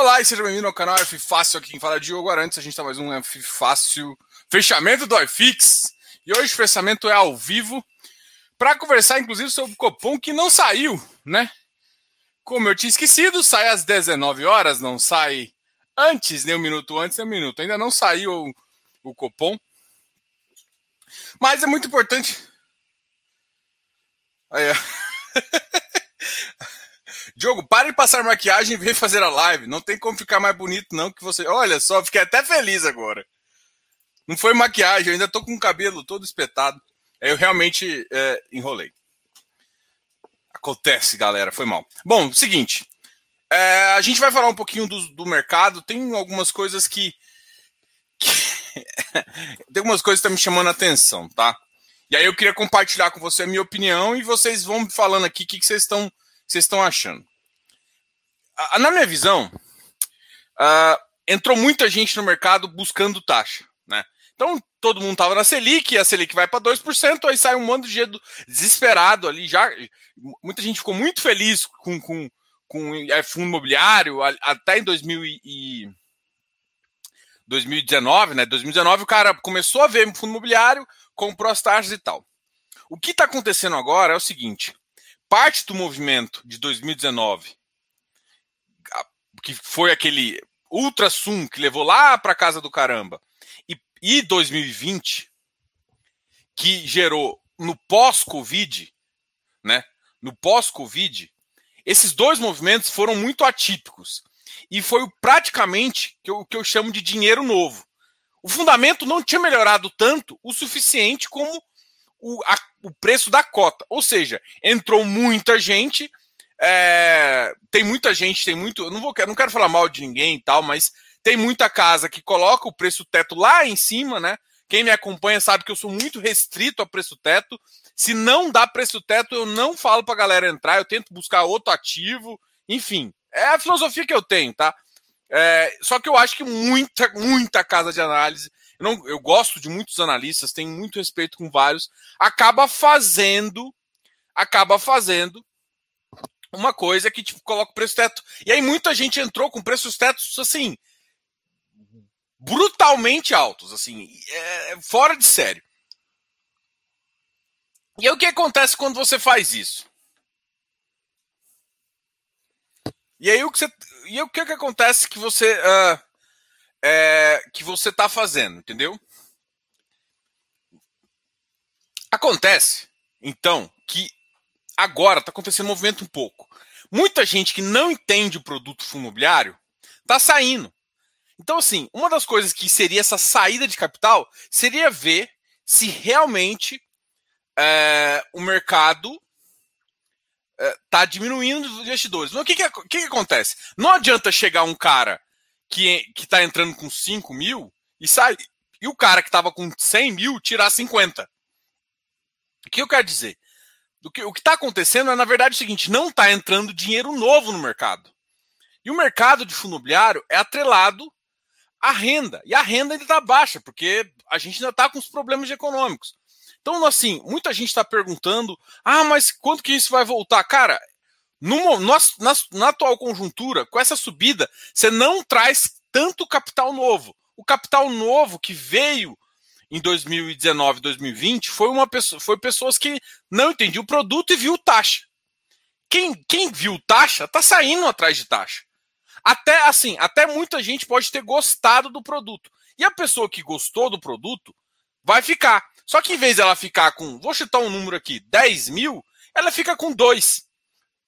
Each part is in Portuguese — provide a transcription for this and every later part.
Olá e seja bem-vindo ao canal F Fácil, aqui quem fala é Diogo Arantes. A gente está mais um F Fácil fechamento do iFix. E hoje o fechamento é ao vivo para conversar, inclusive, sobre o Copom que não saiu, né? Como eu tinha esquecido, sai às 19 horas, não sai antes, nem um minuto antes, nem um minuto. Ainda não saiu o, o. Mas é muito importante. Aí, Diogo, pare de passar maquiagem e vem fazer a live. Não tem como ficar mais bonito, não, que você. Olha só, fiquei até feliz agora. Não foi maquiagem, eu ainda tô com o cabelo todo espetado. Eu realmente é, enrolei. Acontece, galera, foi mal. Bom, seguinte. É, a gente vai falar um pouquinho do, do mercado. Tem algumas coisas que. que... tem algumas coisas que estão me chamando a atenção, tá? E aí eu queria compartilhar com você a minha opinião e vocês vão me falando aqui o que, que vocês estão vocês estão achando. Na minha visão, uh, entrou muita gente no mercado buscando taxa. Né? Então, todo mundo estava na Selic, a Selic vai para 2%, aí sai um monte de desesperado ali. já Muita gente ficou muito feliz com, com, com é, fundo imobiliário, até em 2000 e, 2019, né? 2019 o cara começou a ver fundo imobiliário, comprou as taxas e tal. O que está acontecendo agora é o seguinte: parte do movimento de 2019, que foi aquele ultra sum que levou lá para casa do caramba, e, e 2020, que gerou no pós-Covid, né? No pós-Covid, esses dois movimentos foram muito atípicos. E foi praticamente o que eu chamo de dinheiro novo. O fundamento não tinha melhorado tanto o suficiente como o, a, o preço da cota. Ou seja, entrou muita gente. É, tem muita gente, tem muito. Não, vou, não quero falar mal de ninguém e tal, mas tem muita casa que coloca o preço teto lá em cima, né? Quem me acompanha sabe que eu sou muito restrito a preço teto. Se não dá preço teto, eu não falo para a galera entrar, eu tento buscar outro ativo. Enfim, é a filosofia que eu tenho, tá? É, só que eu acho que muita, muita casa de análise eu, não, eu gosto de muitos analistas, tenho muito respeito com vários, acaba fazendo, acaba fazendo uma coisa que tipo, coloca o preço teto. E aí muita gente entrou com preços tetos assim brutalmente altos, assim, é, fora de sério. E aí o que acontece quando você faz isso? E aí o que, você, e aí, o que, que acontece que você uh, é, que você está fazendo, entendeu? Acontece, então, que agora está acontecendo um movimento um pouco. Muita gente que não entende o produto fundo imobiliário está saindo. Então, assim, uma das coisas que seria essa saída de capital seria ver se realmente é, o mercado está é, diminuindo os investidores. Mas o que, que, que, que acontece? Não adianta chegar um cara que, que tá entrando com 5 mil e sai. E o cara que estava com 100 mil tirar 50. O que eu quero dizer? Que, o que está acontecendo é, na verdade, o seguinte: não está entrando dinheiro novo no mercado. E o mercado de fundo imobiliário é atrelado à renda. E a renda ainda está baixa, porque a gente ainda está com os problemas econômicos. Então, assim, muita gente está perguntando: ah, mas quando que isso vai voltar? Cara, no, na, na atual conjuntura, com essa subida, você não traz tanto capital novo. O capital novo que veio em 2019, 2020 foi uma pessoa, foi pessoas que não entendiam o produto e viu taxa. Quem, quem viu taxa está saindo atrás de taxa. Até assim, até muita gente pode ter gostado do produto. E a pessoa que gostou do produto vai ficar. Só que em vez dela ficar com, vou chutar um número aqui, 10 mil, ela fica com 2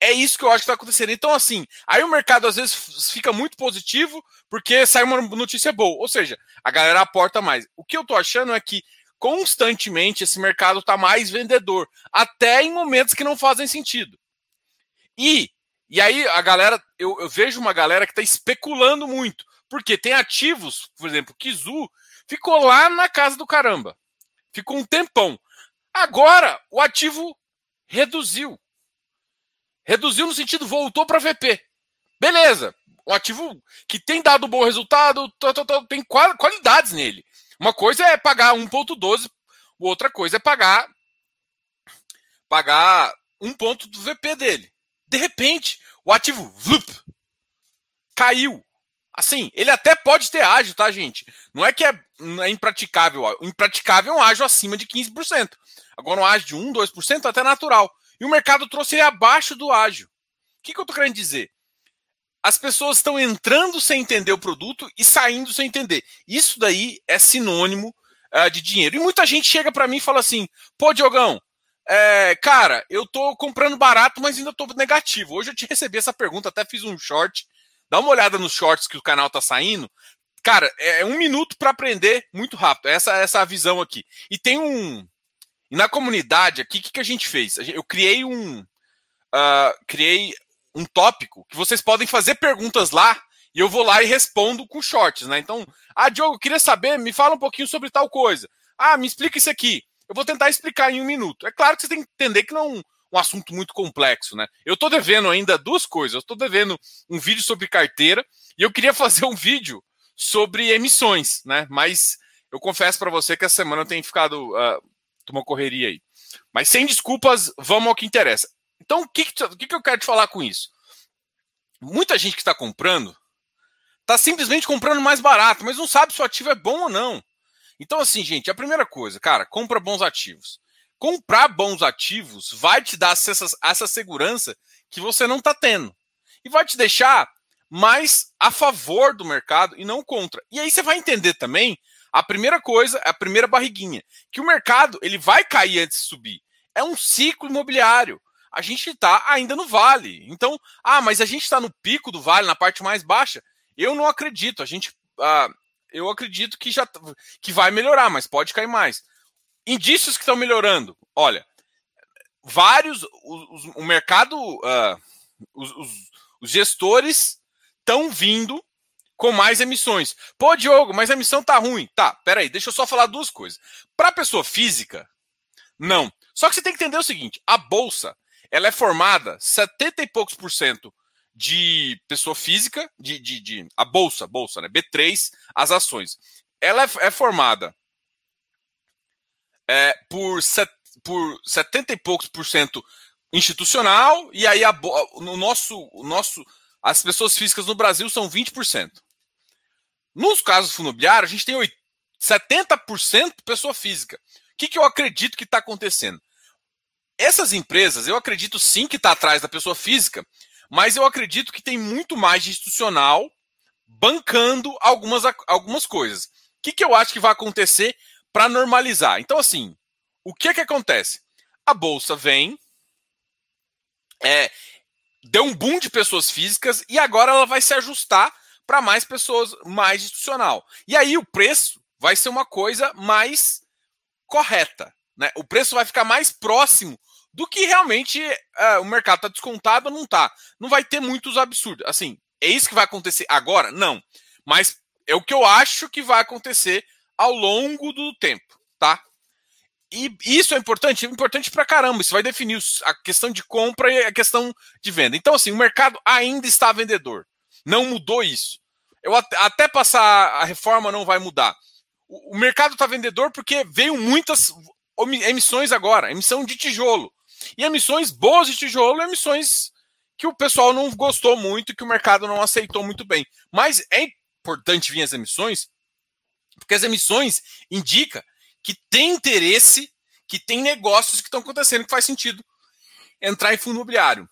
é isso que eu acho que está acontecendo. Então, assim, aí o mercado às vezes fica muito positivo porque sai uma notícia boa. Ou seja, a galera aporta mais. O que eu tô achando é que constantemente esse mercado está mais vendedor, até em momentos que não fazem sentido. E, e aí a galera, eu, eu vejo uma galera que está especulando muito, porque tem ativos, por exemplo, Kizu ficou lá na casa do caramba, ficou um tempão. Agora o ativo reduziu. Reduziu no sentido voltou para VP. Beleza. Um ativo que tem dado bom resultado, tem qualidades nele. Uma coisa é pagar 1.12, outra coisa é pagar pagar um ponto do VP dele. De repente, o ativo vlup, caiu. Assim, ele até pode ter ágio, tá, gente? Não é que é, é impraticável. Impraticável é um ágio acima de 15%. Agora, um ágio de 1, 2% é até natural. E o mercado trouxe ele abaixo do ágio. O que, que eu tô querendo dizer? As pessoas estão entrando sem entender o produto e saindo sem entender. Isso daí é sinônimo uh, de dinheiro. E muita gente chega para mim e fala assim: pô, Diogão, é, cara, eu tô comprando barato, mas ainda tô negativo. Hoje eu te recebi essa pergunta, até fiz um short. Dá uma olhada nos shorts que o canal tá saindo. Cara, é, um minuto para aprender muito rápido. Essa essa visão aqui. E tem um. E na comunidade aqui, o que, que a gente fez? Eu criei um. Uh, criei um tópico que vocês podem fazer perguntas lá e eu vou lá e respondo com shorts, né? Então, ah, Diogo, queria saber, me fala um pouquinho sobre tal coisa. Ah, me explica isso aqui. Eu vou tentar explicar em um minuto. É claro que você tem que entender que não é um, um assunto muito complexo, né? Eu estou devendo ainda duas coisas. Eu estou devendo um vídeo sobre carteira e eu queria fazer um vídeo sobre emissões, né? Mas eu confesso para você que essa semana eu tenho ficado uh, uma correria aí. Mas sem desculpas, vamos ao que interessa. Então, o que, que, que eu quero te falar com isso? Muita gente que está comprando está simplesmente comprando mais barato, mas não sabe se o ativo é bom ou não. Então, assim, gente, a primeira coisa, cara, compra bons ativos. Comprar bons ativos vai te dar essa, essa segurança que você não está tendo. E vai te deixar mais a favor do mercado e não contra. E aí você vai entender também a primeira coisa, a primeira barriguinha, que o mercado ele vai cair antes de subir. É um ciclo imobiliário. A gente está ainda no vale. Então, ah, mas a gente está no pico do vale, na parte mais baixa. Eu não acredito. A gente, ah, eu acredito que já que vai melhorar, mas pode cair mais. Indícios que estão melhorando. Olha, vários, os, o mercado, uh, os, os, os, gestores estão vindo com mais emissões. Pô, Diogo, mas a emissão tá ruim. Tá, peraí, deixa eu só falar duas coisas. Para pessoa física, não. Só que você tem que entender o seguinte: a bolsa ela é formada 70 e poucos por cento de pessoa física, de, de, de, a bolsa, bolsa, né? B3, as ações. Ela é, é formada é, por, set, por 70 e poucos por cento institucional, e aí a, no nosso, o nosso, as pessoas físicas no Brasil são 20%. Nos casos fundiários, a gente tem 70% pessoa física. O que, que eu acredito que está acontecendo? Essas empresas, eu acredito sim que está atrás da pessoa física, mas eu acredito que tem muito mais institucional bancando algumas, algumas coisas. O que, que eu acho que vai acontecer para normalizar? Então, assim, o que que acontece? A bolsa vem, é, deu um boom de pessoas físicas e agora ela vai se ajustar para mais pessoas, mais institucional. E aí o preço vai ser uma coisa mais correta. Né? O preço vai ficar mais próximo do que realmente é, o mercado está descontado ou não está. Não vai ter muitos absurdos. Assim, é isso que vai acontecer agora? Não. Mas é o que eu acho que vai acontecer ao longo do tempo, tá? E isso é importante, é importante pra caramba. Isso vai definir a questão de compra e a questão de venda. Então, assim, o mercado ainda está vendedor. Não mudou isso. Eu até passar a reforma não vai mudar. O mercado está vendedor porque veio muitas emissões agora, emissão de tijolo. E emissões boas de tijolo, emissões que o pessoal não gostou muito, que o mercado não aceitou muito bem. Mas é importante vir as emissões, porque as emissões indicam que tem interesse, que tem negócios que estão acontecendo que faz sentido entrar em fundo imobiliário.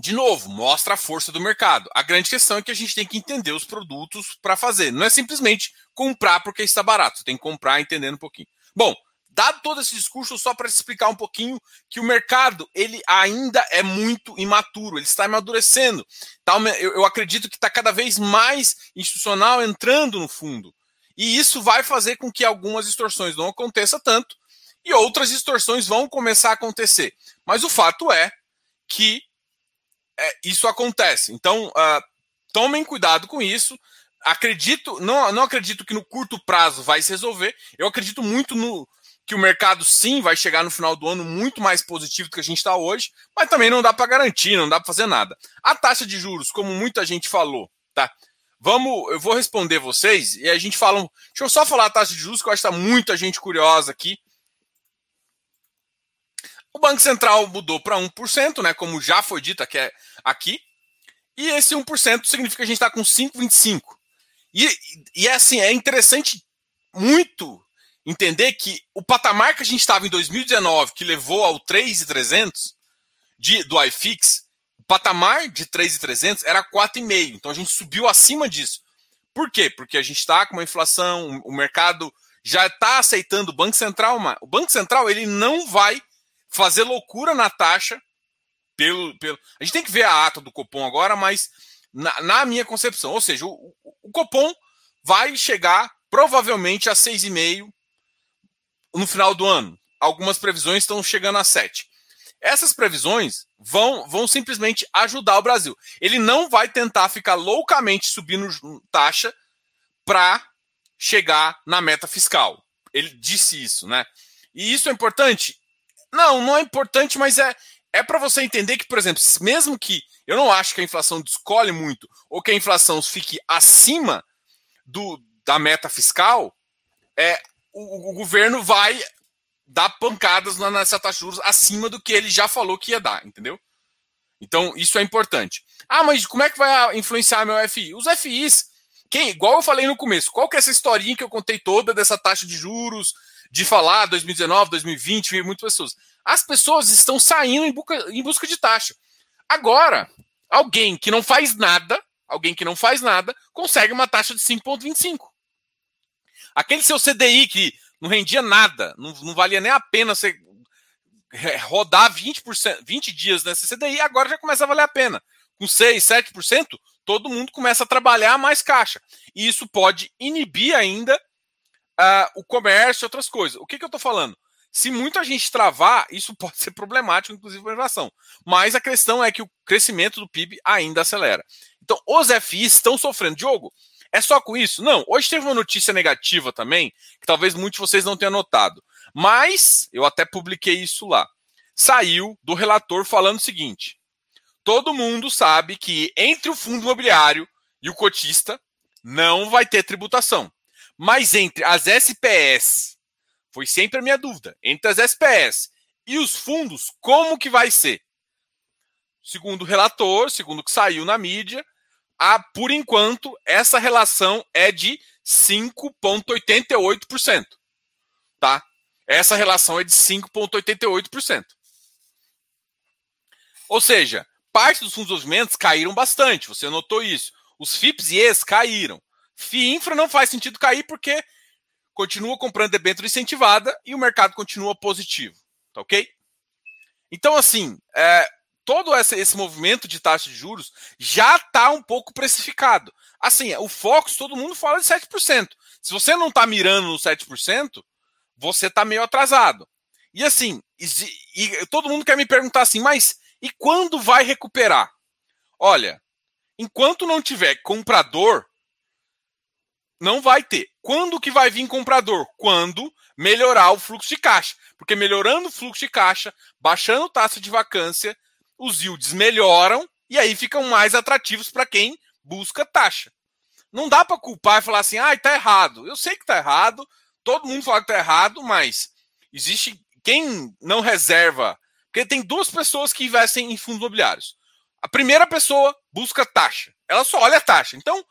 De novo, mostra a força do mercado. A grande questão é que a gente tem que entender os produtos para fazer. Não é simplesmente comprar porque está barato. Você tem que comprar entendendo um pouquinho. Bom, dado todo esse discurso, só para explicar um pouquinho que o mercado ele ainda é muito imaturo, ele está amadurecendo. Tá, eu, acredito que está cada vez mais institucional entrando no fundo. E isso vai fazer com que algumas distorções não aconteçam tanto e outras distorções vão começar a acontecer. Mas o fato é que é, isso acontece. Então, uh, tomem cuidado com isso. Acredito, não, não acredito que no curto prazo vai se resolver. Eu acredito muito no, que o mercado sim vai chegar no final do ano muito mais positivo do que a gente está hoje, mas também não dá para garantir, não dá para fazer nada. A taxa de juros, como muita gente falou, tá? Vamos, eu vou responder vocês e a gente fala. Deixa eu só falar a taxa de juros, que eu acho que está muita gente curiosa aqui. O Banco Central mudou para 1%, né? Como já foi dito aqui. Aqui E esse 1% significa que a gente está com 5,25%. E, e é assim, é interessante muito entender que o patamar que a gente estava em 2019, que levou ao 3,300 do iFix, o patamar de 3,300 era 4,5. Então a gente subiu acima disso. Por quê? Porque a gente está com uma inflação, o mercado já está aceitando o Banco Central. O Banco Central ele não vai fazer loucura na taxa. Pelo, pelo... A gente tem que ver a ata do Copom agora, mas na, na minha concepção, ou seja, o, o Copom vai chegar provavelmente a 6,5 no final do ano. Algumas previsões estão chegando a 7. Essas previsões vão, vão simplesmente ajudar o Brasil. Ele não vai tentar ficar loucamente subindo taxa para chegar na meta fiscal. Ele disse isso, né? E isso é importante? Não, não é importante, mas é, é para você entender que, por exemplo, mesmo que eu não acho que a inflação descole muito ou que a inflação fique acima do, da meta fiscal, é, o, o governo vai dar pancadas nessa taxa de juros acima do que ele já falou que ia dar, entendeu? Então, isso é importante. Ah, mas como é que vai influenciar meu FI? Os FIs, quem, igual eu falei no começo, qual que é essa historinha que eu contei toda dessa taxa de juros, de falar 2019, 2020, muitas pessoas. As pessoas estão saindo em busca, em busca de taxa. Agora, alguém que não faz nada, alguém que não faz nada, consegue uma taxa de 5,25. Aquele seu CDI que não rendia nada, não, não valia nem a pena você rodar 20%, 20 dias nessa CDI, agora já começa a valer a pena. Com 6, 7%, todo mundo começa a trabalhar mais caixa. E isso pode inibir ainda uh, o comércio e outras coisas. O que, que eu estou falando? Se muita gente travar, isso pode ser problemático, inclusive para a inflação. Mas a questão é que o crescimento do PIB ainda acelera. Então, os FIs estão sofrendo. Diogo, é só com isso? Não. Hoje teve uma notícia negativa também, que talvez muitos de vocês não tenham notado. Mas, eu até publiquei isso lá. Saiu do relator falando o seguinte: todo mundo sabe que entre o fundo imobiliário e o cotista não vai ter tributação. Mas entre as SPS, foi sempre a minha dúvida, entre as SPS e os fundos, como que vai ser? Segundo o relator, segundo o que saiu na mídia, a, por enquanto, essa relação é de 5,88%. Tá? Essa relação é de 5,88%. Ou seja, parte dos fundos de investimentos caíram bastante, você notou isso. Os FIPS e ES caíram. FIINFRA não faz sentido cair porque continua comprando debênture incentivada e o mercado continua positivo. Tá ok? Então, assim, é, todo esse, esse movimento de taxa de juros já está um pouco precificado. Assim, o Fox, todo mundo fala de 7%. Se você não está mirando no 7%, você está meio atrasado. E assim, e, e, todo mundo quer me perguntar assim, mas e quando vai recuperar? Olha, enquanto não tiver comprador, não vai ter. Quando que vai vir comprador? Quando melhorar o fluxo de caixa. Porque melhorando o fluxo de caixa, baixando taxa de vacância, os yields melhoram e aí ficam mais atrativos para quem busca taxa. Não dá para culpar e falar assim, ah, está errado. Eu sei que está errado, todo mundo fala que está errado, mas existe quem não reserva. Porque tem duas pessoas que investem em fundos imobiliários. A primeira pessoa busca taxa. Ela só olha a taxa. Então,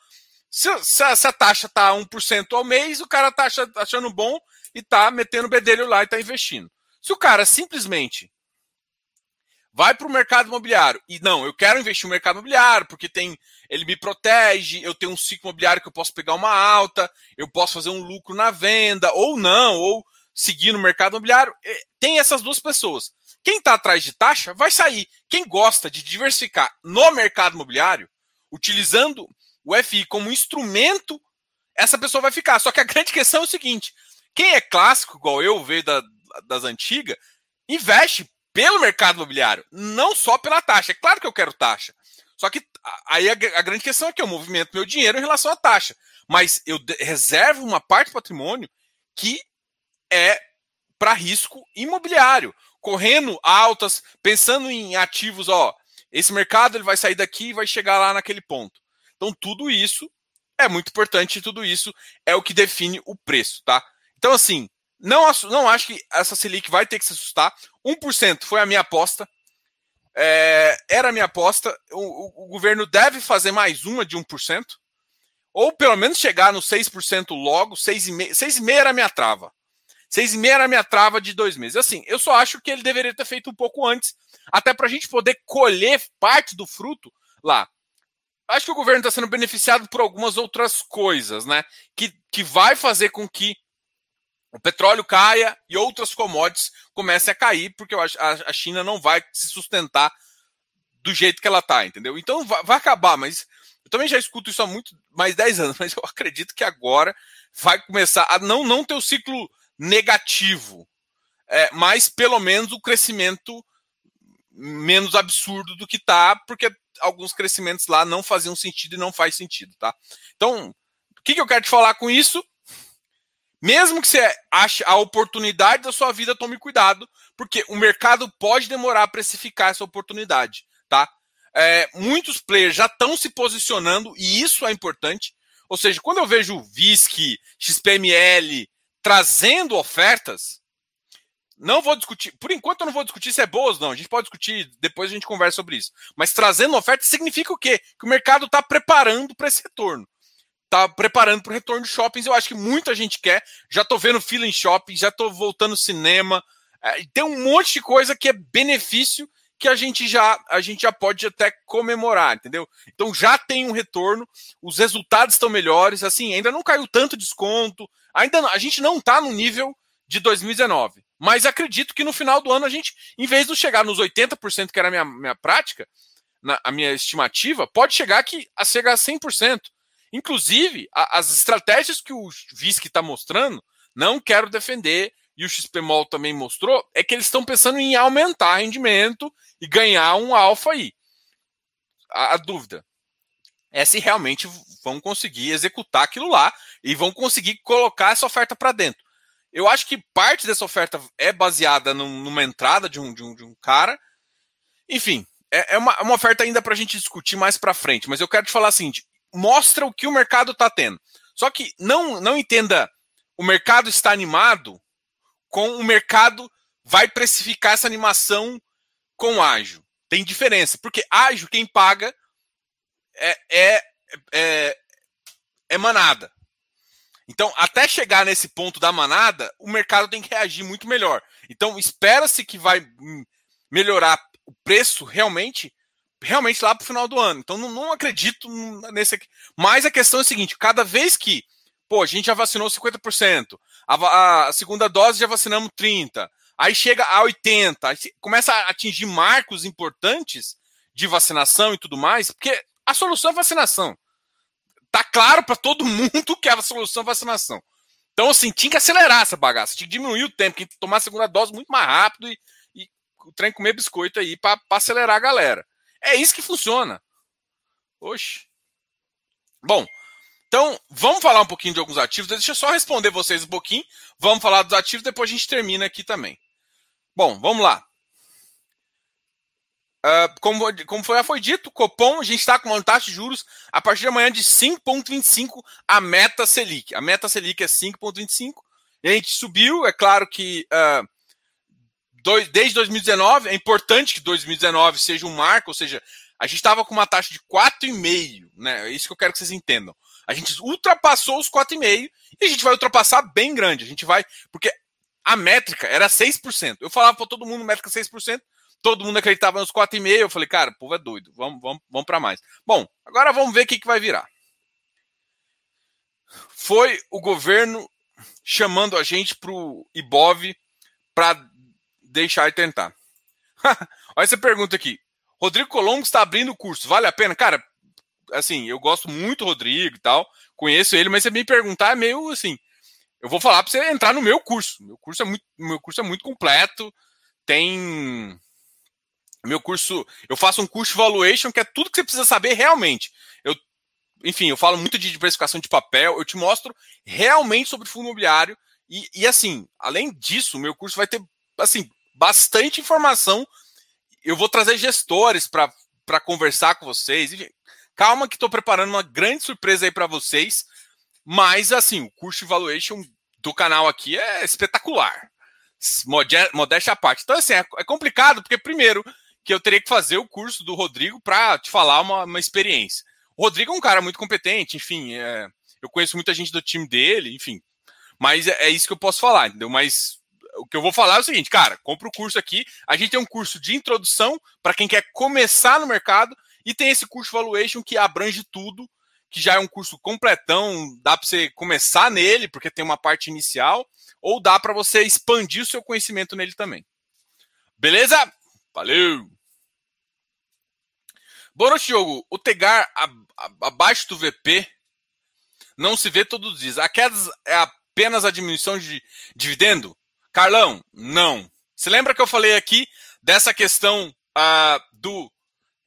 se, se, se a, taxa está 1% ao mês, o cara está achando bom e está metendo o bedelho lá e está investindo. Se o cara simplesmente vai para o mercado imobiliário e não, eu quero investir no mercado imobiliário porque tem, ele me protege, eu tenho um ciclo imobiliário que eu posso pegar uma alta, eu posso fazer um lucro na venda ou não, ou seguir no mercado imobiliário. É, tem essas duas pessoas. Quem está atrás de taxa vai sair. Quem gosta de diversificar no mercado imobiliário, utilizando o FI como instrumento, essa pessoa vai ficar. Só que a grande questão é o seguinte: quem é clássico, igual eu, veio da, das antigas, investe pelo mercado imobiliário, não só pela taxa. É claro que eu quero taxa. Só que aí a, a grande questão é que eu movimento meu dinheiro em relação à taxa. Mas eu reservo uma parte do patrimônio que é para risco imobiliário, correndo altas, pensando em ativos, ó, esse mercado ele vai sair daqui e vai chegar lá naquele ponto. Então tudo isso é muito importante e tudo isso é o que define o preço, tá? Então assim, não, não acho que essa Selic vai ter que se assustar. 1% foi a minha aposta. É, era a minha aposta. O, o, o, governo deve fazer mais uma de 1%, ou pelo menos chegar no 6% logo. 6,5%, 6,5% era a minha trava. 6,5% era a minha trava de dois meses. Assim, eu só acho que ele deveria ter feito um pouco antes, até para a gente poder colher parte do fruto lá. Acho que o governo está sendo beneficiado por algumas outras coisas, né? Que, que vai fazer com que o petróleo caia e outras commodities comecem a cair, porque eu acho a China não vai se sustentar do jeito que ela está, entendeu? Então vai, vai, acabar, mas eu também já escuto isso há muito mais 10 anos, mas eu acredito que agora vai começar a não, não ter o ciclo negativo, é, mas pelo menos o crescimento menos absurdo do que está, porque alguns crescimentos lá não faziam sentido e não faz sentido, tá? Então, o que, que eu quero te falar com isso? Mesmo que você ache a oportunidade da sua vida, tome cuidado, porque o mercado pode demorar a precificar essa oportunidade, tá? É, muitos players já estão se posicionando e isso é importante. Ou seja, quando eu vejo VISC, XPML trazendo ofertas, não vou discutir, por enquanto eu não vou discutir se é boas não, a gente pode discutir, depois a gente conversa sobre isso. Mas trazendo ofertas significa o quê? Que o mercado está preparando para esse retorno tá preparando para o retorno de shoppings. Eu acho que muita gente quer. Já tô vendo fila em shopping, já tô voltando cinema. É, tem um monte de coisa que é benefício que a gente já a gente já pode até comemorar, entendeu? Então já tem um retorno, os resultados estão melhores, assim, ainda não caiu tanto desconto, ainda não, a gente não está no nível de 2019. Mas acredito que no final do ano a gente, em vez de chegar nos 80% que era a minha, minha prática, na, a minha estimativa, pode chegar aqui a chegar a 100%. Inclusive, a, as estratégias que o VISC está mostrando, não quero defender, e o XPMOL também mostrou, é que eles estão pensando em aumentar rendimento e ganhar um alfa aí. A, a dúvida é se realmente vão conseguir executar aquilo lá e vão conseguir colocar essa oferta para dentro. Eu acho que parte dessa oferta é baseada num, numa entrada de um, de um, de um cara. Enfim, é, é uma, uma, oferta ainda para a gente discutir mais para frente, mas eu quero te falar seguinte: mostra o que o mercado está tendo. Só que não, não entenda, o mercado está animado com o mercado vai precificar essa animação com ágil. Tem diferença, porque ágil quem paga é, é, é, é manada. Então, até chegar nesse ponto da manada, o mercado tem que reagir muito melhor. Então, espera-se que vai melhorar o preço realmente realmente lá para o final do ano. Então não, não, acredito nesse aqui. Mas a questão é a seguinte: cada vez que, pô, a gente já vacinou 50%, a, a segunda dose já vacinamos 30%, aí chega a 80%, aí começa a atingir marcos importantes de vacinação e tudo mais, porque a solução é vacinação. Tá claro para todo mundo que a solução é vacinação. Então, assim, tinha que acelerar essa bagaça, tinha que diminuir o tempo, tinha que tomar a segunda dose muito mais rápido e, e o trem comer biscoito aí para acelerar a galera. É isso que funciona. Oxe. Bom, então vamos falar um pouquinho de alguns ativos. Deixa eu só responder vocês um pouquinho. Vamos falar dos ativos, depois a gente termina aqui também. Bom, vamos lá. Uh, como, como foi, foi dito, Copom, a gente está com uma taxa de juros a partir de amanhã de 5,25 a meta Selic. A meta Selic é 5,25 e a gente subiu. É claro que uh, dois, desde 2019, é importante que 2019 seja um marco, ou seja, a gente estava com uma taxa de 4,5, né? É isso que eu quero que vocês entendam. A gente ultrapassou os 4,5 e a gente vai ultrapassar bem grande. A gente vai. Porque a métrica era 6%. Eu falava para todo mundo métrica 6%, todo mundo acreditava nos 4,5%. Eu falei, cara, o povo é doido, vamos, vamos, vamos para mais. Bom, agora vamos ver o que, que vai virar. Foi o governo chamando a gente para o IBOV para deixar e tentar. Olha essa pergunta aqui. Rodrigo Colombo está abrindo o curso. Vale a pena? Cara, assim, eu gosto muito do Rodrigo e tal. Conheço ele, mas você me perguntar é meio assim. Eu vou falar para você entrar no meu curso. Meu curso é muito, meu curso é muito completo. Tem meu curso, eu faço um curso de valuation que é tudo que você precisa saber realmente. Eu, enfim, eu falo muito de diversificação de papel, eu te mostro realmente sobre fundo imobiliário e, e assim, além disso, meu curso vai ter assim bastante informação. Eu vou trazer gestores para conversar com vocês. Calma que estou preparando uma grande surpresa aí para vocês. Mas, assim, o curso de valuation do canal aqui é espetacular. Modéstia à parte. Então, assim, é, é complicado, porque, primeiro, que eu teria que fazer o curso do Rodrigo para te falar uma, uma, experiência. O Rodrigo é um cara muito competente, enfim, é, eu conheço muita gente do time dele, enfim. Mas é, é, isso que eu posso falar, entendeu? Mas o que eu vou falar é o seguinte, cara, compra o curso aqui. A gente tem um curso de introdução para quem quer começar no mercado e tem esse curso Valuation que abrange tudo, que já é um curso completão, dá para você começar nele, porque tem uma parte inicial, ou dá para você expandir o seu conhecimento nele também. Beleza? Valeu! Boa noite, jogo. O Tegar abaixo do VP não se vê todos os dias. A queda é apenas a diminuição de dividendo? Carlão, não. Você lembra que eu falei aqui dessa questão uh, do.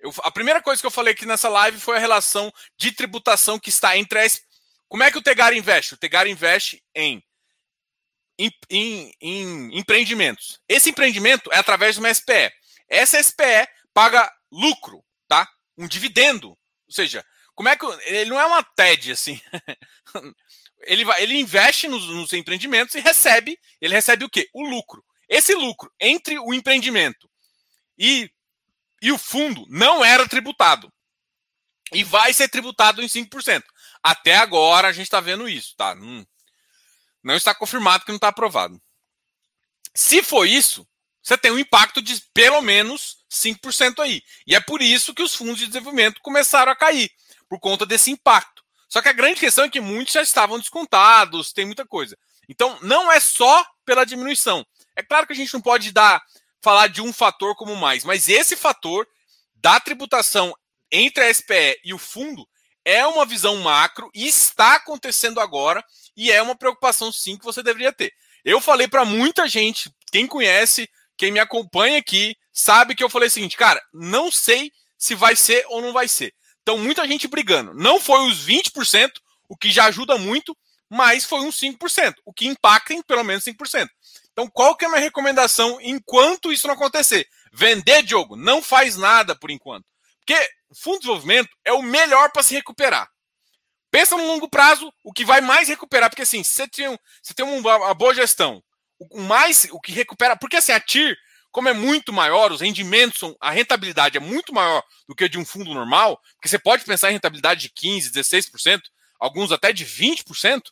Eu, a primeira coisa que eu falei aqui nessa live foi a relação de tributação que está entre as. Como é que o Tegar investe? O Tegar investe em, em, em, em empreendimentos. Esse empreendimento é através de uma SPE. Essa SPE paga lucro, tá? Um dividendo. Ou seja, como é que. Ele não é uma TED, assim. ele, vai, ele investe nos, nos empreendimentos e recebe. Ele recebe o quê? O lucro. Esse lucro entre o empreendimento e, e o fundo não era tributado. E vai ser tributado em 5%. Até agora a gente está vendo isso, tá? Hum, não está confirmado que não está aprovado. Se for isso, você tem um impacto de pelo menos 5% aí. E é por isso que os fundos de desenvolvimento começaram a cair por conta desse impacto. Só que a grande questão é que muitos já estavam descontados, tem muita coisa. Então, não é só pela diminuição. É claro que a gente não pode dar falar de um fator como mais, mas esse fator da tributação entre a SPE e o fundo é uma visão macro e está acontecendo agora e é uma preocupação sim que você deveria ter. Eu falei para muita gente, quem conhece, quem me acompanha aqui, sabe que eu falei o seguinte, cara, não sei se vai ser ou não vai ser. Então, muita gente brigando. Não foi os 20%, o que já ajuda muito, mas foi uns 5%, o que impacta em pelo menos 5%. Então, qual que é a minha recomendação enquanto isso não acontecer? Vender, Diogo, não faz nada por enquanto. Porque fundo de desenvolvimento é o melhor para se recuperar. Pensa no longo prazo, o que vai mais recuperar, porque assim, você tem, você tem uma boa gestão, o mais, o que recupera, porque assim, a TIR como é muito maior, os rendimentos, a rentabilidade é muito maior do que de um fundo normal, porque você pode pensar em rentabilidade de 15%, 16%, alguns até de 20%.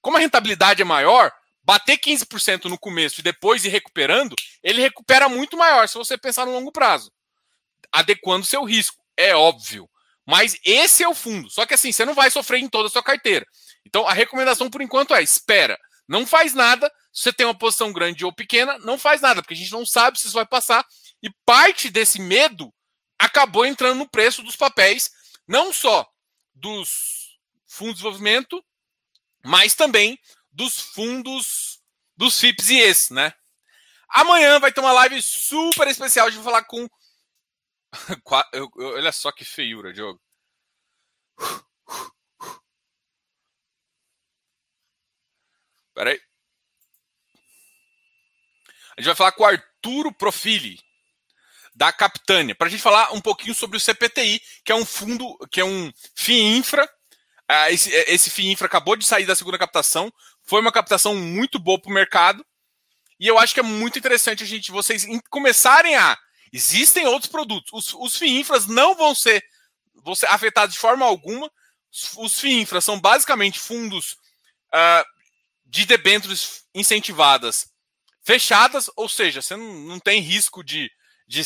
Como a rentabilidade é maior, bater 15% no começo e depois ir recuperando, ele recupera muito maior se você pensar no longo prazo, adequando seu risco, é óbvio. Mas esse é o fundo. Só que assim, você não vai sofrer em toda a sua carteira. Então a recomendação por enquanto é: espera, não faz nada, se você tem uma posição grande ou pequena, não faz nada, porque a gente não sabe se isso vai passar. E parte desse medo acabou entrando no preço dos papéis, não só dos fundos de desenvolvimento, mas também dos fundos dos FIPS e esse, né? Amanhã vai ter uma live super especial. A gente vai falar com. Olha só que feiura, Diogo. Peraí. A gente vai falar com o Arturo Profili, da Capitânia, para a gente falar um pouquinho sobre o CPTI, que é um fundo, que é um FII Infra. Ah, esse, esse FII Infra acabou de sair da segunda captação, foi uma captação muito boa para o mercado. E eu acho que é muito interessante a gente, vocês começarem a. Existem outros produtos. Os, os FII Infras não vão ser, vão ser afetados de forma alguma. Os, os FII Infras são basicamente fundos uh, de debêntures incentivadas fechadas, ou seja, você não, não tem risco de, de,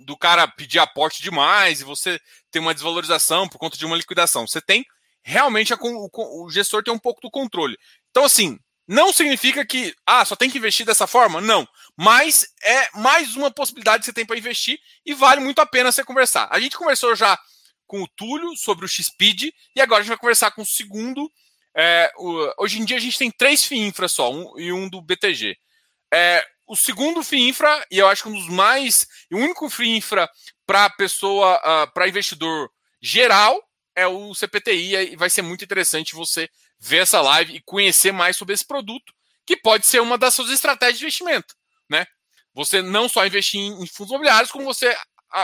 do cara pedir aporte demais e você ter uma desvalorização por conta de uma liquidação. Você tem realmente a, o, o gestor tem um pouco do controle. Então, assim, não significa que ah, só tem que investir dessa forma? Não. Mas é mais uma possibilidade que você tem para investir e vale muito a pena você conversar. A gente conversou já com o Túlio sobre o XPID e agora a gente vai conversar com o segundo. É, o, hoje em dia a gente tem três FIINFRA só um, e um do BTG. É, o segundo FII Infra, e eu acho que um dos mais. O único FII Infra para pessoa, uh, para investidor geral, é o CPTI, e vai ser muito interessante você ver essa live e conhecer mais sobre esse produto, que pode ser uma das suas estratégias de investimento. Né? Você não só investir em, fundos imobiliários, como você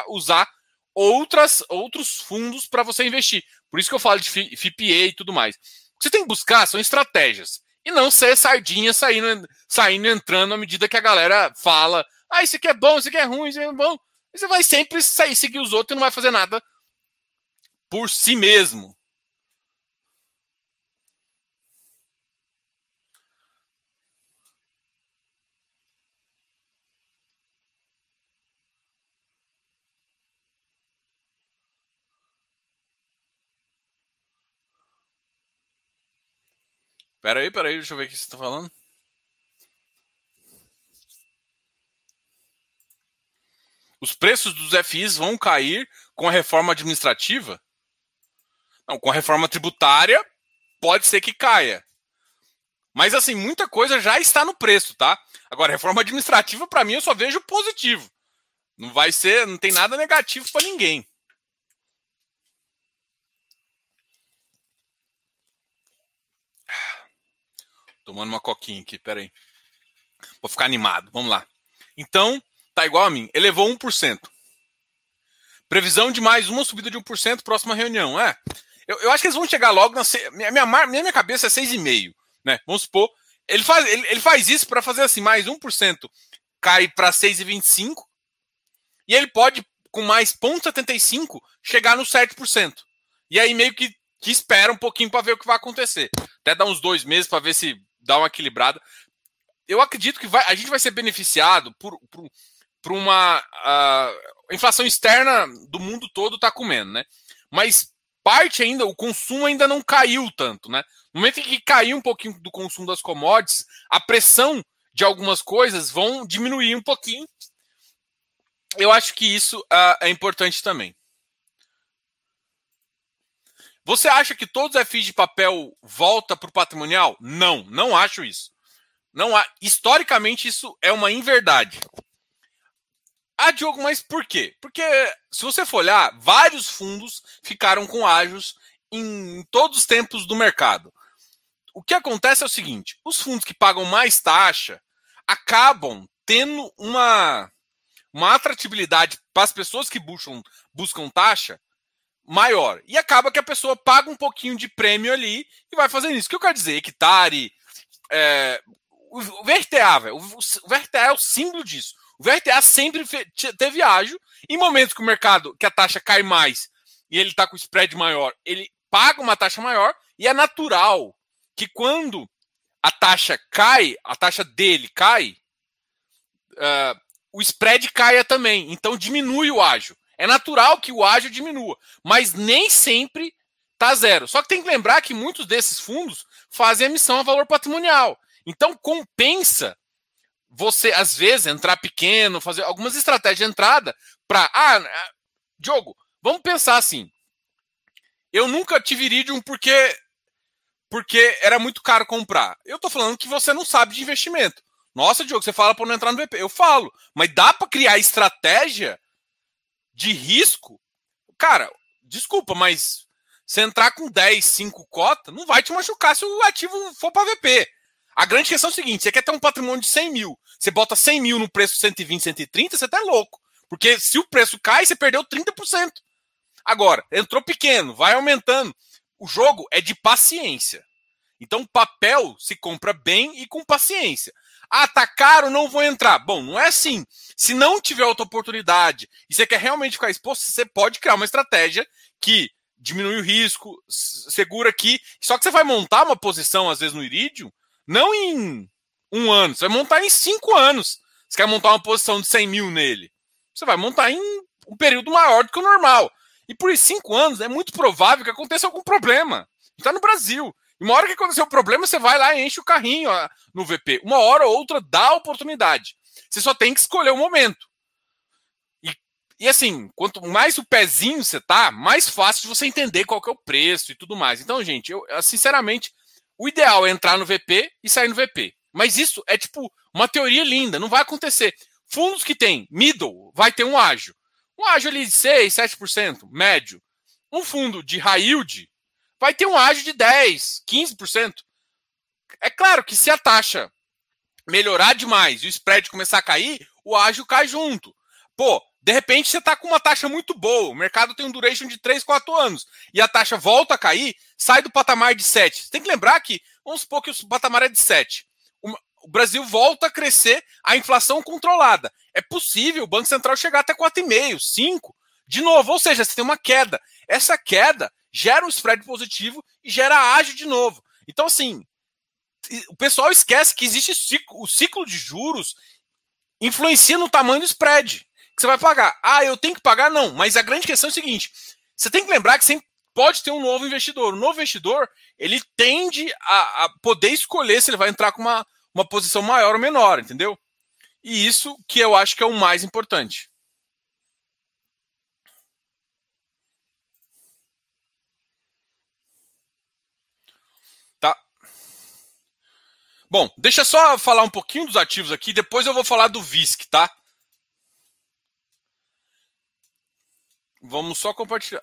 usar outras, outros fundos para você investir. Por isso que eu falo de FIPA e tudo mais. O que você tem que buscar são estratégias e não ser sardinha saindo, saindo entrando à medida que a galera fala. Ah, isso aqui é bom, isso aqui é ruim, isso aqui é bom. Você vai sempre sair, seguir os outros e não vai fazer nada por si mesmo. Pera aí, pera aí, deixa eu ver o que você está falando. Os preços dos FIs vão cair com a reforma administrativa? Não, com a reforma tributária, pode ser que caia. Mas, assim, muita coisa já está no preço, tá? Agora, reforma administrativa, para mim, eu só vejo positivo. Não vai ser, não tem nada negativo para ninguém. Tomando uma coquinha aqui, peraí. Vou ficar animado, vamos lá. Então, tá igual a mim. Elevou 1%. Previsão de mais uma subida de 1% próxima reunião. É. Eu, eu acho que eles vão chegar logo na. Minha, minha, minha cabeça é 6,5. Né? Vamos supor. Ele faz, ele, ele faz isso para fazer assim, mais 1% cai para 6,25. E ele pode, com mais 0,75, chegar no 7%. E aí meio que, que espera um pouquinho para ver o que vai acontecer. Até dar uns dois meses para ver se dá uma equilibrada. Eu acredito que vai, a gente vai ser beneficiado por, por, por uma uh, inflação externa do mundo todo está comendo, né? Mas parte ainda, o consumo ainda não caiu tanto, né? No momento em que caiu um pouquinho do consumo das commodities, a pressão de algumas coisas vão diminuir um pouquinho. Eu acho que isso uh, é importante também. Você acha que todos os FIs de papel volta para o patrimonial? Não, não acho isso. Não há, historicamente isso é uma inverdade. Ah, Diogo, mas por quê? Porque se você for olhar, vários fundos ficaram com ágios em todos os tempos do mercado. O que acontece é o seguinte: os fundos que pagam mais taxa acabam tendo uma, uma atratividade para as pessoas que buscam, buscam taxa maior. E acaba que a pessoa paga um pouquinho de prêmio ali e vai fazendo isso. O que eu quero dizer? Hectare, é, o, VRTA, velho, o, o VRTA é o símbolo disso. O VRTA sempre teve ágio. Em momentos que o mercado, que a taxa cai mais e ele está com spread maior, ele paga uma taxa maior e é natural que quando a taxa cai, a taxa dele cai, uh, o spread caia também. Então diminui o ágio. É natural que o ágio diminua, mas nem sempre tá zero. Só que tem que lembrar que muitos desses fundos fazem emissão a valor patrimonial. Então compensa você, às vezes, entrar pequeno, fazer algumas estratégias de entrada para. Ah, Diogo, vamos pensar assim. Eu nunca tive Iridium porque porque era muito caro comprar. Eu estou falando que você não sabe de investimento. Nossa, Diogo, você fala para não entrar no VP. Eu falo, mas dá para criar estratégia de risco, cara, desculpa, mas você entrar com 10, 5 cota, não vai te machucar se o ativo for para VP. A grande questão é o seguinte: você quer ter um patrimônio de 100 mil, você bota 100 mil no preço 120, 130, você tá louco. Porque se o preço cai, você perdeu 30%. Agora, entrou pequeno, vai aumentando. O jogo é de paciência. Então, papel se compra bem e com paciência. Caro, não vou entrar. Bom, não é assim. Se não tiver outra oportunidade e você quer realmente ficar exposto, você pode criar uma estratégia que diminui o risco, segura aqui. Só que você vai montar uma posição, às vezes, no Iridium, não em um ano, você vai montar em cinco anos. Você quer montar uma posição de 100 mil nele. Você vai montar em um período maior do que o normal. E por cinco anos é muito provável que aconteça algum problema. Está no Brasil. Uma hora que acontecer o problema, você vai lá e enche o carrinho no VP. Uma hora ou outra dá oportunidade. Você só tem que escolher o momento. E, e assim, quanto mais o pezinho você tá, mais fácil de você entender qual que é o preço e tudo mais. Então, gente, eu sinceramente, o ideal é entrar no VP e sair no VP. Mas isso é tipo uma teoria linda, não vai acontecer. Fundos que tem middle vai ter um ágio. Um ágio ali de 6, 7%, médio. Um fundo de high yield vai ter um ágio de 10, 15%. É claro que se a taxa melhorar demais e o spread começar a cair, o ágio cai junto. Pô, de repente você está com uma taxa muito boa, o mercado tem um duration de 3, 4 anos, e a taxa volta a cair, sai do patamar de 7. Você tem que lembrar que, vamos supor que o patamar é de 7. O Brasil volta a crescer a inflação controlada. É possível o Banco Central chegar até 4,5, 5, de novo, ou seja, você tem uma queda. Essa queda gera um spread positivo e gera ágio de novo. Então, assim, o pessoal esquece que existe ciclo, o ciclo de juros influencia no tamanho do spread que você vai pagar. Ah, eu tenho que pagar? Não. Mas a grande questão é o seguinte: você tem que lembrar que sempre pode ter um novo investidor. O novo investidor ele tende a, a poder escolher se ele vai entrar com uma, uma posição maior ou menor, entendeu? E isso que eu acho que é o mais importante. Bom, deixa só falar um pouquinho dos ativos aqui, depois eu vou falar do VISC, tá? Vamos só compartilhar.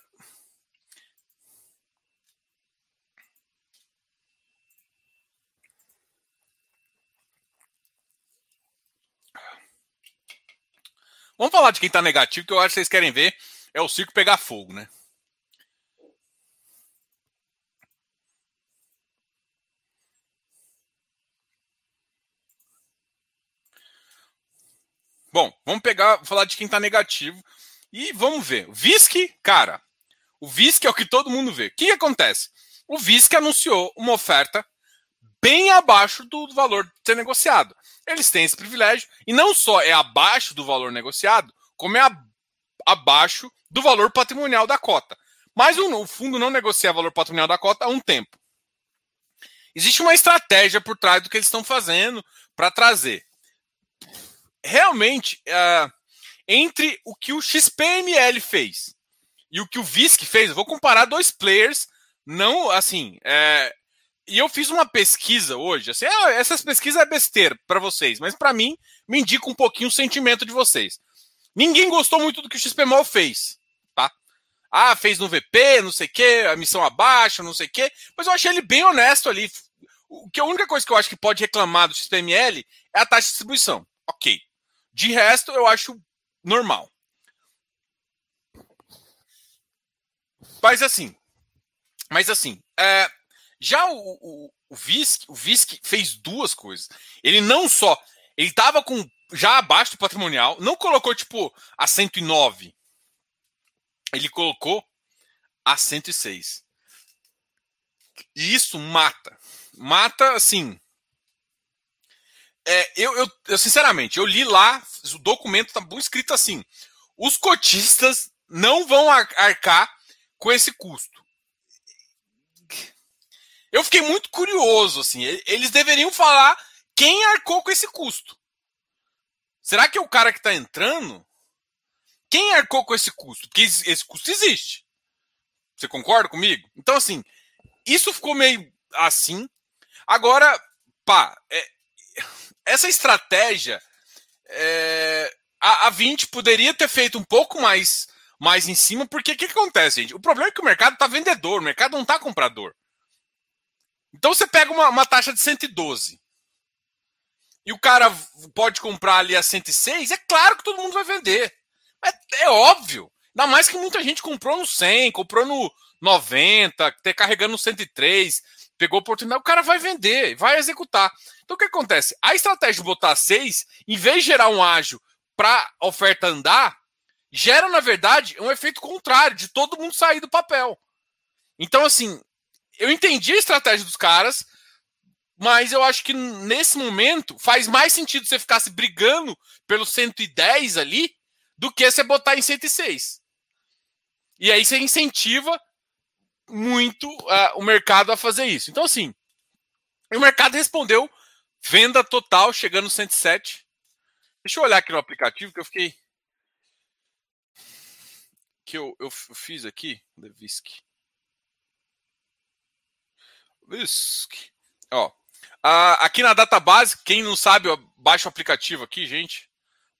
Vamos falar de quem está negativo, que eu acho que vocês querem ver é o circo pegar fogo, né? Bom, vamos pegar, falar de quem está negativo e vamos ver. O VISC, cara, o VISC é o que todo mundo vê. O que, que acontece? O VISC anunciou uma oferta bem abaixo do valor ser negociado. Eles têm esse privilégio e não só é abaixo do valor negociado, como é a, abaixo do valor patrimonial da cota. Mas o, o fundo não negocia valor patrimonial da cota há um tempo. Existe uma estratégia por trás do que eles estão fazendo para trazer. Realmente, uh, entre o que o XPML fez e o que o VISC fez, eu vou comparar dois players, não assim. É, e eu fiz uma pesquisa hoje, assim, ah, essas pesquisas é besteira para vocês, mas para mim me indica um pouquinho o sentimento de vocês. Ninguém gostou muito do que o XPMOL fez, tá? Ah, fez no VP, não sei o quê, a missão abaixo, não sei o quê, mas eu achei ele bem honesto ali. O que a única coisa que eu acho que pode reclamar do XPML é a taxa de distribuição. Ok. De resto, eu acho normal. Mas assim, mas assim, é, já o, o, o o fez duas coisas. Ele não só, ele estava com já abaixo do patrimonial, não colocou tipo a 109. Ele colocou a 106. E isso mata. Mata assim. É, eu, eu, eu, sinceramente, eu li lá, o documento tá bom escrito assim: os cotistas não vão arcar com esse custo. Eu fiquei muito curioso, assim. Eles deveriam falar quem arcou com esse custo. Será que é o cara que está entrando? Quem arcou com esse custo? Porque esse custo existe. Você concorda comigo? Então, assim, isso ficou meio assim. Agora, pá, é, essa estratégia, é, a, a 20 poderia ter feito um pouco mais, mais em cima, porque o que, que, acontece, gente? O problema é que o mercado está vendedor, o mercado não está comprador. Então você pega uma, uma taxa de 112 e o cara pode comprar ali a 106, é claro que todo mundo vai vender. É, é óbvio. Ainda mais que muita gente comprou no 100, comprou no 90, ter carregando no 103, pegou oportunidade, o cara vai vender, vai executar. Então o que acontece? A estratégia de botar 6, em vez de gerar um ágio para a oferta andar, gera, na verdade, um efeito contrário, de todo mundo sair do papel. Então, assim, eu entendi a estratégia dos caras, mas eu acho que nesse momento faz mais sentido você ficar se brigando pelo 110 ali do que você botar em 106. E aí você incentiva muito uh, o mercado a fazer isso. Então, assim, o mercado respondeu venda total, chegando no 107. Deixa eu olhar aqui no aplicativo que eu fiquei. Que eu, eu fiz aqui, Levisk. Visk. Ó, aqui na database, quem não sabe, baixa o aplicativo aqui, gente.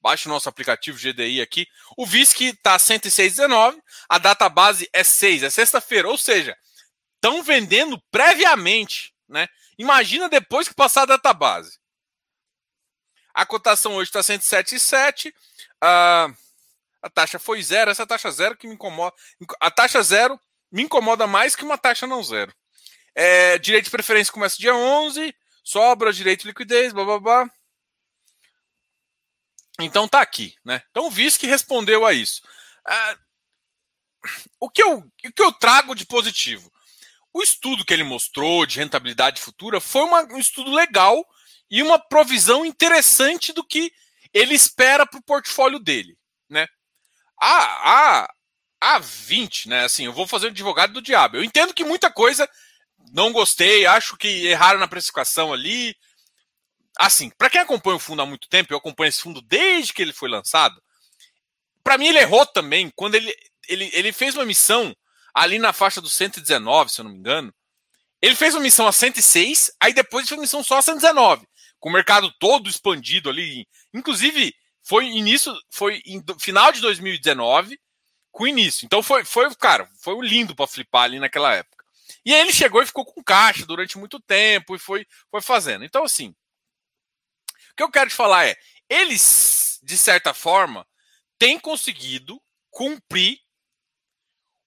Baixa o nosso aplicativo GDI aqui. O VISC está 106,19, a database é 6, é sexta-feira. Ou seja, estão vendendo previamente, né? Imagina depois que passar a database. A cotação hoje está 107,7. A, a taxa foi zero. Essa taxa zero que me incomoda. A taxa zero me incomoda mais que uma taxa não zero. É, direito de preferência começa dia 11. sobra, direito de liquidez, blá blá blá. Então tá aqui, né? Então o VISC respondeu a isso. Ah, o, que eu, o que eu trago de positivo? O estudo que ele mostrou de rentabilidade futura foi uma, um estudo legal e uma provisão interessante do que ele espera para o portfólio dele, né? A, a, a 20, né? Assim, eu vou fazer o advogado do diabo. Eu entendo que muita coisa não gostei, acho que erraram na precificação ali. Assim, para quem acompanha o fundo há muito tempo, eu acompanho esse fundo desde que ele foi lançado. Para mim, ele errou também quando ele, ele, ele fez uma missão ali na faixa do 119, se eu não me engano. Ele fez uma missão a 106, aí depois fez uma missão só a 119 com o mercado todo expandido ali. Inclusive, foi início, foi em final de 2019 com início. Então foi, foi cara, foi lindo para flipar ali naquela época. E aí ele chegou e ficou com caixa durante muito tempo e foi, foi fazendo. Então, assim, que eu quero te falar é, eles, de certa forma, têm conseguido cumprir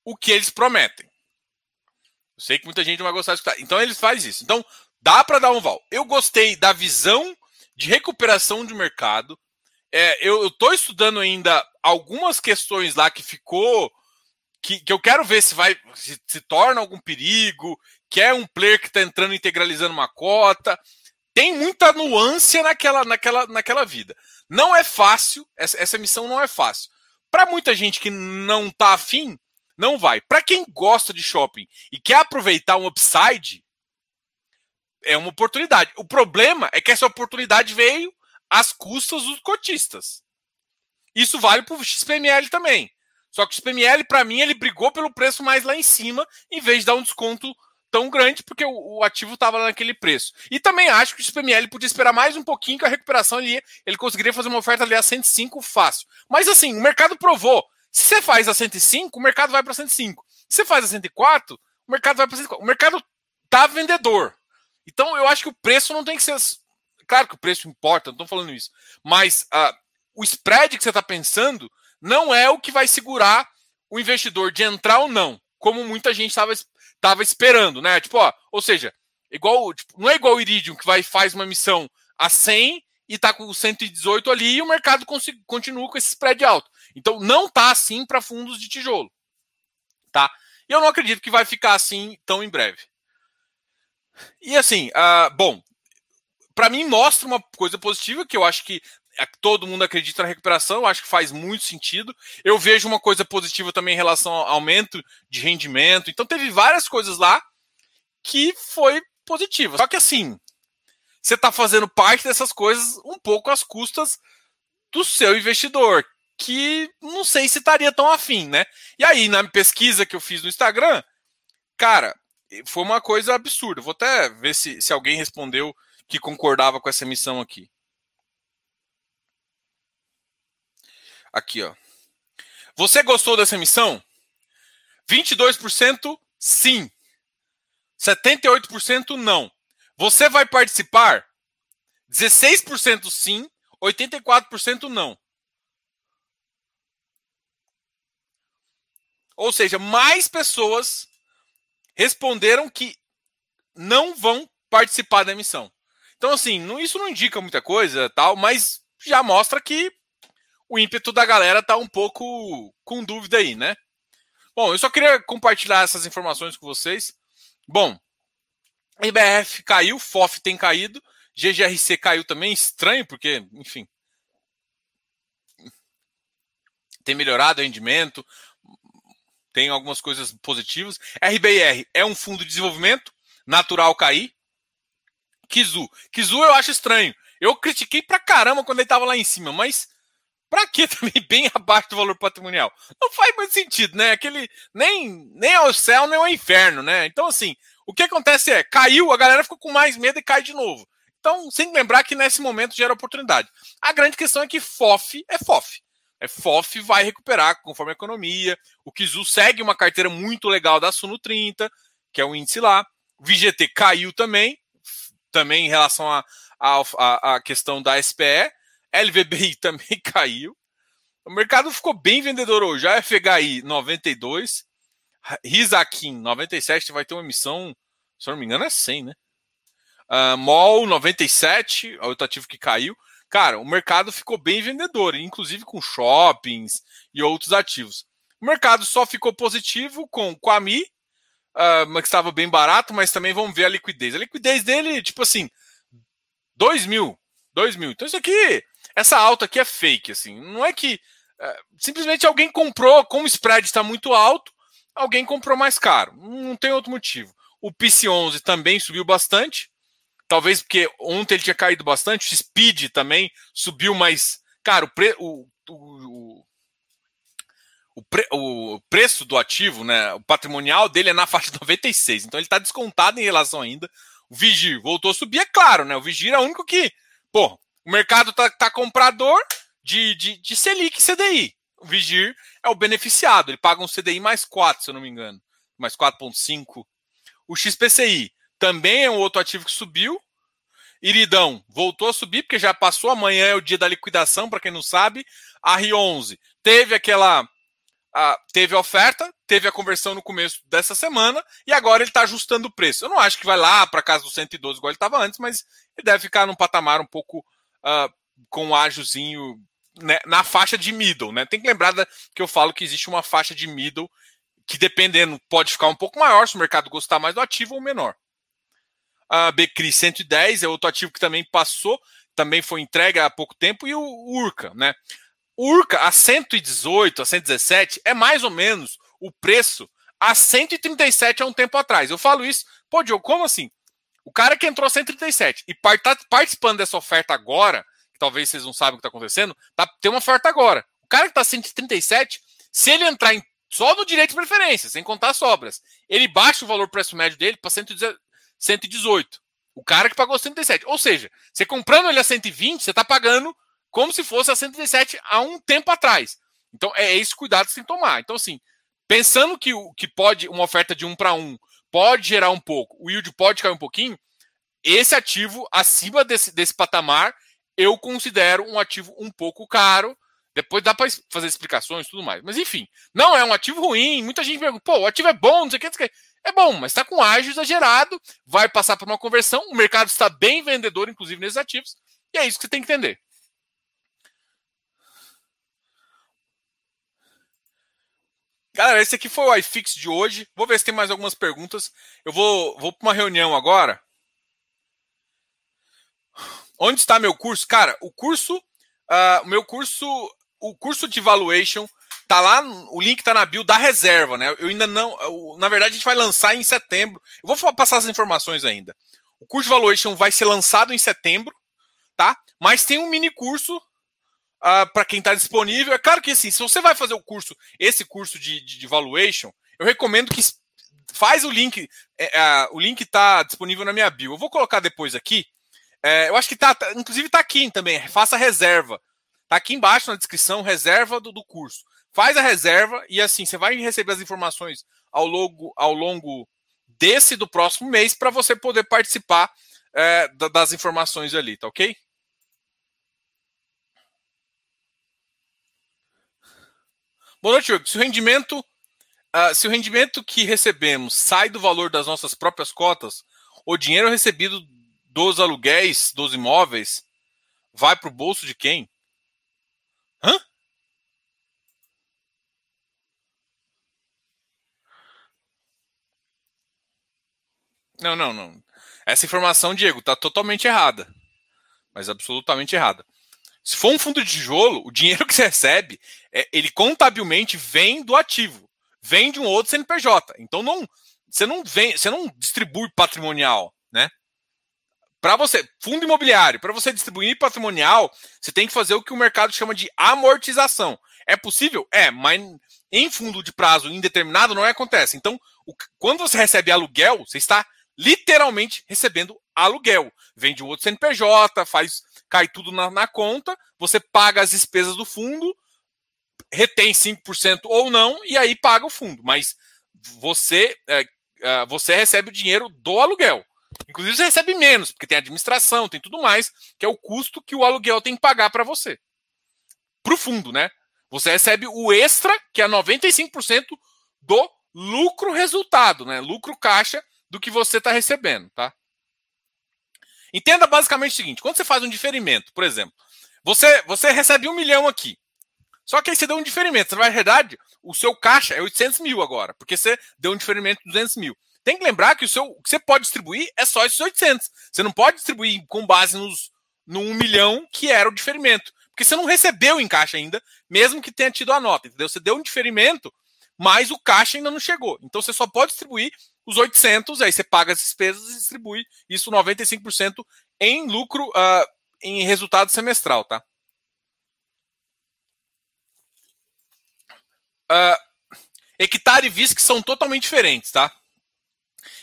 o que eles prometem. Eu sei que muita gente não vai gostar de escutar. Então eles fazem isso. Então, dá para dar um val. Eu gostei da visão de recuperação de mercado. É, eu estou estudando ainda algumas questões lá que ficou. Que, que eu quero ver se vai se, se torna algum perigo, que é um player que está entrando integralizando uma cota. Tem muita nuance naquela, naquela, naquela vida. Não é fácil, essa, essa missão não é fácil. Para muita gente que não está afim, não vai. Para quem gosta de shopping e quer aproveitar um upside, é uma oportunidade. O problema é que essa oportunidade veio às custas dos cotistas. Isso vale para o XPML também. Só que o XPML, para mim, ele brigou pelo preço mais lá em cima, em vez de dar um desconto tão grande, porque o, o ativo estava naquele preço. E também acho que o XPML podia esperar mais um pouquinho que a recuperação ali, ele conseguiria fazer uma oferta ali a 105 fácil. Mas assim, o mercado provou. Se você faz a 105, o mercado vai para 105. Se você faz a 104, o mercado vai para 104. O mercado tá vendedor. Então, eu acho que o preço não tem que ser. Claro que o preço importa, não estou falando isso. Mas uh, o spread que você está pensando não é o que vai segurar o investidor de entrar ou não, como muita gente estava esperando, né? Tipo, ó, ou seja, igual, tipo, não é igual o Iridium que vai faz uma missão a 100 e está com 118 ali e o mercado continua com esse spread alto. Então não tá assim para fundos de tijolo, tá? Eu não acredito que vai ficar assim tão em breve. E assim, uh, bom, para mim mostra uma coisa positiva que eu acho que todo mundo acredita na recuperação, acho que faz muito sentido. Eu vejo uma coisa positiva também em relação ao aumento de rendimento. Então teve várias coisas lá que foi positiva. Só que assim, você está fazendo parte dessas coisas um pouco às custas do seu investidor, que não sei se estaria tão afim, né? E aí, na pesquisa que eu fiz no Instagram, cara, foi uma coisa absurda. Vou até ver se, se alguém respondeu que concordava com essa missão aqui. Aqui, ó. Você gostou dessa missão? 22% sim. 78% não. Você vai participar? 16% sim, 84% não. Ou seja, mais pessoas responderam que não vão participar da emissão. Então, assim, isso não indica muita coisa, tal, mas já mostra que o ímpeto da galera tá um pouco com dúvida aí, né? Bom, eu só queria compartilhar essas informações com vocês. Bom, IBF caiu, FOF tem caído, GGRC caiu também, estranho, porque, enfim, tem melhorado o rendimento, tem algumas coisas positivas. RBR é um fundo de desenvolvimento, natural cair. Kizu. Kizu eu acho estranho. Eu critiquei pra caramba quando ele tava lá em cima, mas pra que também bem abaixo do valor patrimonial? Não faz muito sentido, né? Aquele nem nem ao céu nem ao inferno, né? Então assim, o que acontece é, caiu, a galera ficou com mais medo e cai de novo. Então, sem lembrar que nesse momento gera oportunidade. A grande questão é que FOF é FOF é, FOF vai recuperar conforme a economia. O Kizu segue uma carteira muito legal da Suno 30, que é o índice lá. O VGT caiu também, também em relação à a, a, a, questão da SPE. LVBI também caiu. O mercado ficou bem vendedor hoje. A FHI 92, Risakin 97 vai ter uma emissão, se eu não me engano, é 100, né? Uh, MOL 97, outro ativo que caiu. Cara, o mercado ficou bem vendedor, inclusive com shoppings e outros ativos. O mercado só ficou positivo com o Ami, uh, que estava bem barato, mas também vamos ver a liquidez. A liquidez dele, tipo assim, 2 mil. 2 mil. Então isso aqui, essa alta aqui é fake, assim. Não é que uh, simplesmente alguém comprou, como o spread está muito alto, alguém comprou mais caro. Não tem outro motivo. O PC11 também subiu bastante. Talvez porque ontem ele tinha caído bastante. O Speed também subiu mais. Cara, o, pre, o, o, o, pre, o preço do ativo, né, o patrimonial dele é na faixa de 96. Então ele está descontado em relação ainda. O Vigir voltou a subir, é claro, né? O Vigir é o único que. Pô, o mercado tá, tá comprador de, de, de Selic e CDI. O Vigir é o beneficiado. Ele paga um CDI mais 4, se eu não me engano. Mais 4,5. O XPCI também é um outro ativo que subiu. Iridão voltou a subir, porque já passou. Amanhã é o dia da liquidação, para quem não sabe. A R11 teve aquela a, teve a oferta, teve a conversão no começo dessa semana e agora ele está ajustando o preço. Eu não acho que vai lá para casa do 112 igual ele estava antes, mas ele deve ficar num patamar um pouco uh, com um ágiozinho né, na faixa de middle. Né? Tem que lembrar da, que eu falo que existe uma faixa de middle que dependendo pode ficar um pouco maior se o mercado gostar mais do ativo ou menor. A Becri 110 é outro ativo que também passou, também foi entregue há pouco tempo, e o Urca, né? O Urca a 118, a 117 é mais ou menos o preço a 137 há um tempo atrás. Eu falo isso, pô, Diogo, como assim? O cara que entrou a 137 e está participando dessa oferta agora, que talvez vocês não sabem o que está acontecendo, tá, tem uma oferta agora. O cara que está 137, se ele entrar em, só no direito de preferência, sem contar as sobras, ele baixa o valor preço médio dele para 118. O cara que pagou 137. Ou seja, você comprando ele a 120, você está pagando como se fosse a 117 há um tempo atrás. Então é esse cuidado que você tem que tomar. Então, assim, pensando que, que pode uma oferta de um para um pode gerar um pouco, o yield pode cair um pouquinho, esse ativo acima desse, desse patamar eu considero um ativo um pouco caro. Depois dá para fazer explicações e tudo mais. Mas enfim, não é um ativo ruim. Muita gente pergunta, pô, o ativo é bom, não sei o que, não sei o que. É bom, mas está com ágio exagerado, vai passar por uma conversão. O mercado está bem vendedor, inclusive, nesses ativos. E é isso que você tem que entender. Galera, esse aqui foi o iFix de hoje. Vou ver se tem mais algumas perguntas. Eu vou, vou para uma reunião agora. Onde está meu curso? Cara, o curso, uh, meu curso, o curso de valuation tá lá, o link tá na bio da reserva, né? Eu ainda não, eu, na verdade a gente vai lançar em setembro. Eu vou passar as informações ainda. O curso de valuation vai ser lançado em setembro, tá? Mas tem um mini curso ah, para quem está disponível. É claro que assim, se você vai fazer o curso, esse curso de, de, de valuation, eu recomendo que faz o link. É, uh, o link está disponível na minha bio. Eu vou colocar depois aqui. É, eu acho que tá, tá inclusive está aqui também. Faça reserva. Tá aqui embaixo na descrição, reserva do, do curso. Faz a reserva e assim você vai receber as informações ao longo, ao longo desse do próximo mês para você poder participar é, das informações ali, tá ok? Boa noite, Júlio. Se o rendimento, uh, se o rendimento que recebemos sai do valor das nossas próprias cotas, o dinheiro recebido dos aluguéis dos imóveis vai para o bolso de quem? Hã? Não, não, não. Essa informação, Diego, está totalmente errada. Mas absolutamente errada. Se for um fundo de tijolo, o dinheiro que você recebe, é, ele contabilmente vem do ativo, vem de um outro CNPJ. Então não, você não vem, você não distribui patrimonial, né? Para você, fundo imobiliário, para você distribuir patrimonial, você tem que fazer o que o mercado chama de amortização. É possível? É, mas em fundo de prazo indeterminado não acontece. Então, o, quando você recebe aluguel, você está literalmente recebendo aluguel. Vem de um outro CNPJ, faz cai tudo na, na conta, você paga as despesas do fundo, retém 5% ou não, e aí paga o fundo. Mas você, é, é, você recebe o dinheiro do aluguel. Inclusive, você recebe menos, porque tem administração, tem tudo mais, que é o custo que o aluguel tem que pagar para você. Para o fundo, né? Você recebe o extra, que é 95% do lucro resultado, né? Lucro caixa do que você está recebendo, tá? Entenda basicamente o seguinte: quando você faz um diferimento, por exemplo, você, você recebe um milhão aqui. Só que aí você deu um diferimento. Na verdade, o seu caixa é 800 mil agora, porque você deu um diferimento de 200 mil. Tem que lembrar que o, seu, o que você pode distribuir é só esses 800. Você não pode distribuir com base nos, no 1 milhão que era o diferimento. Porque você não recebeu em caixa ainda, mesmo que tenha tido a nota, entendeu? Você deu um diferimento, mas o caixa ainda não chegou. Então você só pode distribuir os 800, aí você paga as despesas e distribui isso 95% em lucro, uh, em resultado semestral, tá? Uh, hectare e VISC são totalmente diferentes, tá?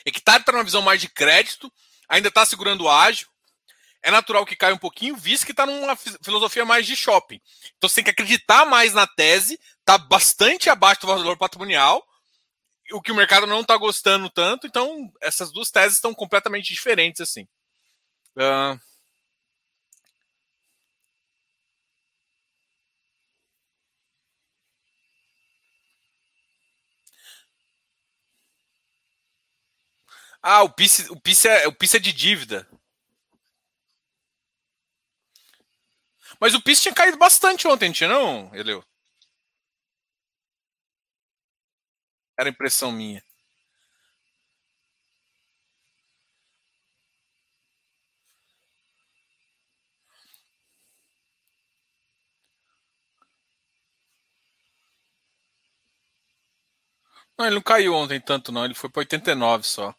Hectare está numa visão mais de crédito, ainda está segurando o ágil. É natural que caia um pouquinho, visto que está numa filosofia mais de shopping. Então você tem que acreditar mais na tese, está bastante abaixo do valor patrimonial, o que o mercado não está gostando tanto. Então essas duas teses estão completamente diferentes assim. Uh... Ah, o PIS, o PIS, é, o PIS é de dívida. Mas o PIS tinha caído bastante ontem, tinha não, Eleu? Era impressão minha. Não, ele não caiu ontem tanto, não. Ele foi para 89 só.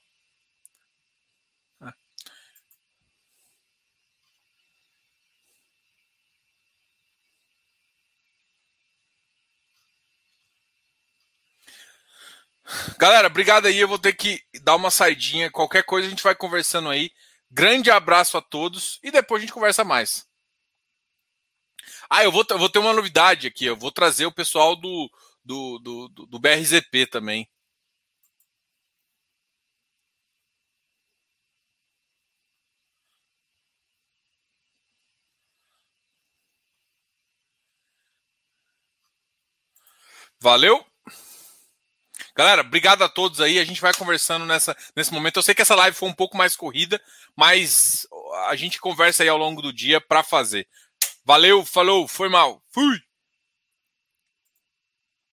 Galera, obrigado aí. Eu vou ter que dar uma saidinha. Qualquer coisa a gente vai conversando aí. Grande abraço a todos e depois a gente conversa mais. Ah, eu vou, eu vou ter uma novidade aqui. Eu vou trazer o pessoal do, do, do, do, do BRZP também. Valeu! Galera, obrigado a todos aí. A gente vai conversando nessa, nesse momento. Eu sei que essa live foi um pouco mais corrida, mas a gente conversa aí ao longo do dia para fazer. Valeu, falou, foi mal. Fui!